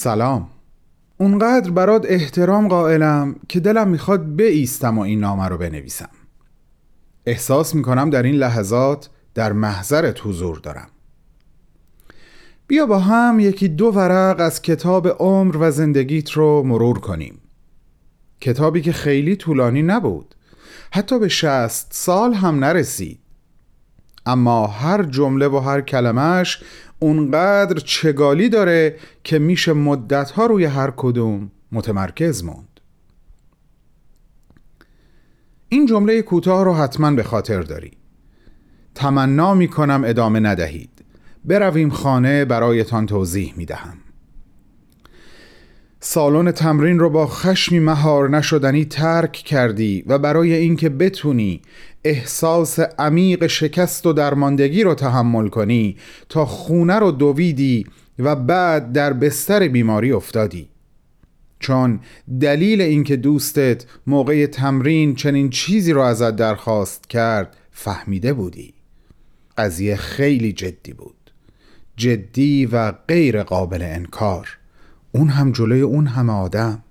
سلام. اونقدر برات احترام قائلم که دلم می‌خواد بایستم و این نامه رو بنویسم. احساس می‌کنم در این لحظات در محضرت حضور دارم. بیا با هم یکی دو ورق از کتاب عمر و زندگیت رو مرور کنیم. کتابی که خیلی طولانی نبود. حتی به شست سال هم نرسید. اما هر جمله و هر کلمش اونقدر چگالی داره که میشه مدتها روی هر کدوم متمرکز موند. این جمله کوتاه رو حتما به خاطر داری. تمنا می‌کنم ادامه ندهید. برویم خانه برایتان توضیح می‌دهم. سالن تمرین رو با خشمی مهار نشدنی ترک کردی و برای اینکه بتونی احساس عمیق شکست و درماندگی رو تحمل کنی تا خونه رو دویدی و بعد در بستر بیماری افتادی. چون دلیل اینکه دوستت موقع تمرین چنین چیزی رو ازت درخواست کرد فهمیده بودی. قضیه خیلی جدی بود. جدی و غیر قابل انکار. اون هم جلوی اون همه آدم.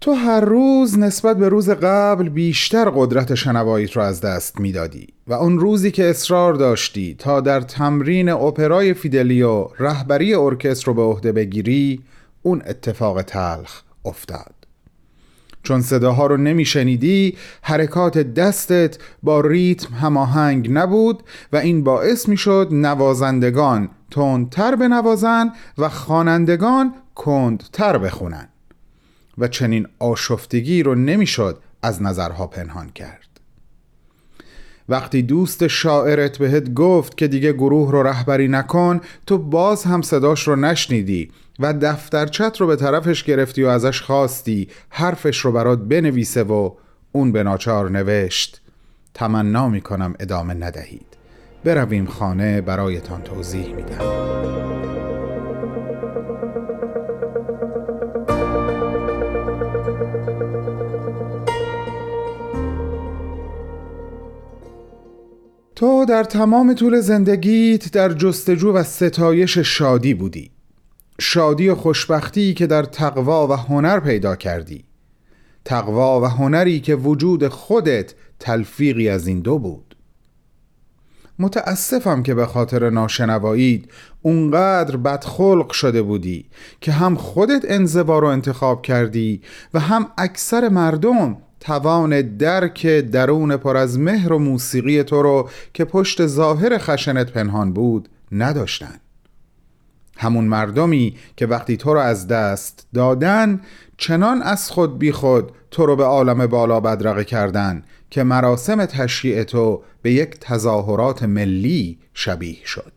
تو هر روز نسبت به روز قبل بیشتر قدرت شنواییت رو از دست می‌دادی و اون روزی که اصرار داشتی تا در تمرین اپرای فیدلیو رهبری ارکستر رو به عهده بگیری اون اتفاق تلخ افتاد. چون صداها رو نمیشنیدی حرکات دستت با ریتم هماهنگ نبود و این باعث می‌شد نوازندگان تندتر بنوازن و خوانندگان کندتر بخونن. و چنین آشفتگی رو نمی‌شد از نظرها پنهان کرد. وقتی دوست شاعرت بهت گفت که دیگه گروه رو رهبری نکن تو باز هم صداش رو نشنیدی و دفترچت رو به طرفش گرفتی و ازش خواستی حرفش رو برات بنویسه و اون به ناچار نوشت. تمنا می‌کنم ادامه ندهید. برویم خانه برایتان توضیح میدم. تو در تمام طول زندگیت در جستجو و ستایش شادی بودی. شادی و خوشبختی که در تقوا و هنر پیدا کردی. تقوا و هنری که وجود خودت تلفیقی از این دو بود. متاسفم که به خاطر ناشنوایید اونقدر بدخلق شده بودی که هم خودت انزوا رو انتخاب کردی و هم اکثر مردم توان درک درون پر از مهر و موسیقی تو رو که پشت ظاهر خشنت پنهان بود نداشتن. همون مردمی که وقتی تو رو از دست دادن چنان از خود بی خود تو رو به عالم بالا بدرقه کردن که مراسم تشریع تو به یک تظاهرات ملی شبیه شد.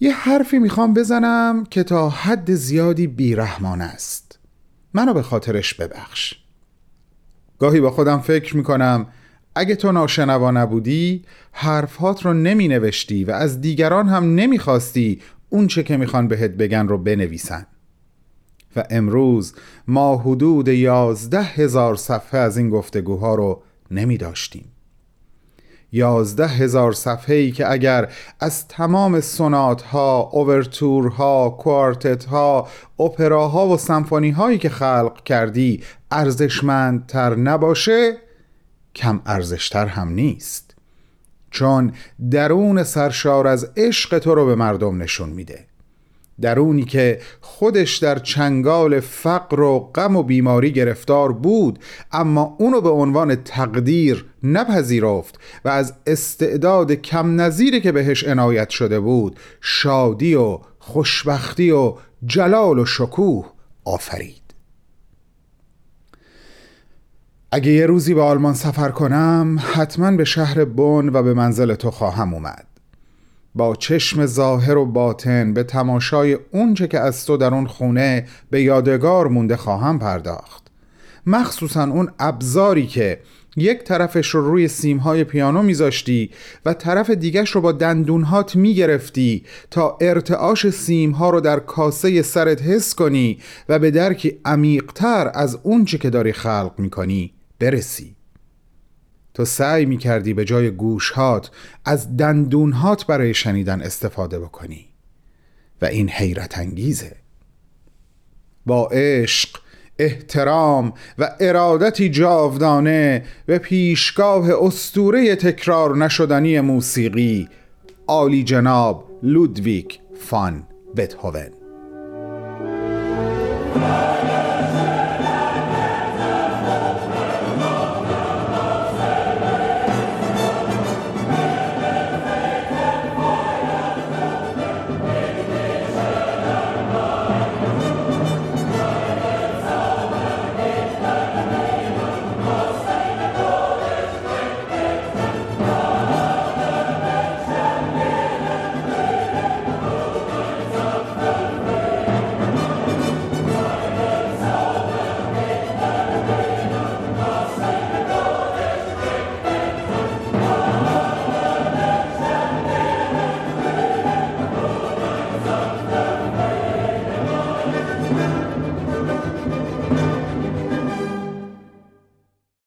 یه حرفی می‌خوام بزنم که تا حد زیادی بیرحمان است. منو به خاطرش ببخش. گاهی با خودم فکر می‌کنم اگه تو ناشنوا نبودی حرفهات رو نمی نوشتی و از دیگران هم نمی‌خواستی اون چه که می‌خوان بهت بگن رو بنویسن. و امروز ما حدود یازده هزار صفحه از این گفتگوها رو نمی داشتیم یازده هزار صفحه ای که اگر از تمام سونات ها، اوورتور ها، کوارتت ها، اپراها و سمفونی هایی که خلق کردی ارزشمندتر نباشه کم ارزشتر هم نیست. چون درون سرشار از عشق تو رو به مردم نشون میده. درونی که خودش در چنگال فقر و غم و بیماری گرفتار بود اما اونو به عنوان تقدیر نپذیرفت و از استعداد کم نظیری که بهش عنایت شده بود شادی و خوشبختی و جلال و شکوه آفرید. اگه یه روزی به آلمان سفر کنم حتما به شهر بن و به منزل تو خواهم اومد. با چشم ظاهر و باطن به تماشای اونچه که از تو در اون خونه به یادگار مونده خواهم پرداخت. مخصوصا اون ابزاری که یک طرفش رو روی سیمهای پیانو میذاشتی و طرف دیگش رو با دندونهات می‌گرفتی تا ارتعاش سیمها رو در کاسه سرت حس کنی و به درکی عمیقتر از اونچه که داری خلق می‌کنی برسی. تو سعی می کردی به جای گوشهات از دندونهات برای شنیدن استفاده بکنی. و این حیرت انگیزه. با عشق احترام و ارادتی جاودانه به پیشگاه استوره تکرار نشدنی موسیقی عالی جناب لودویک فان بتهوون.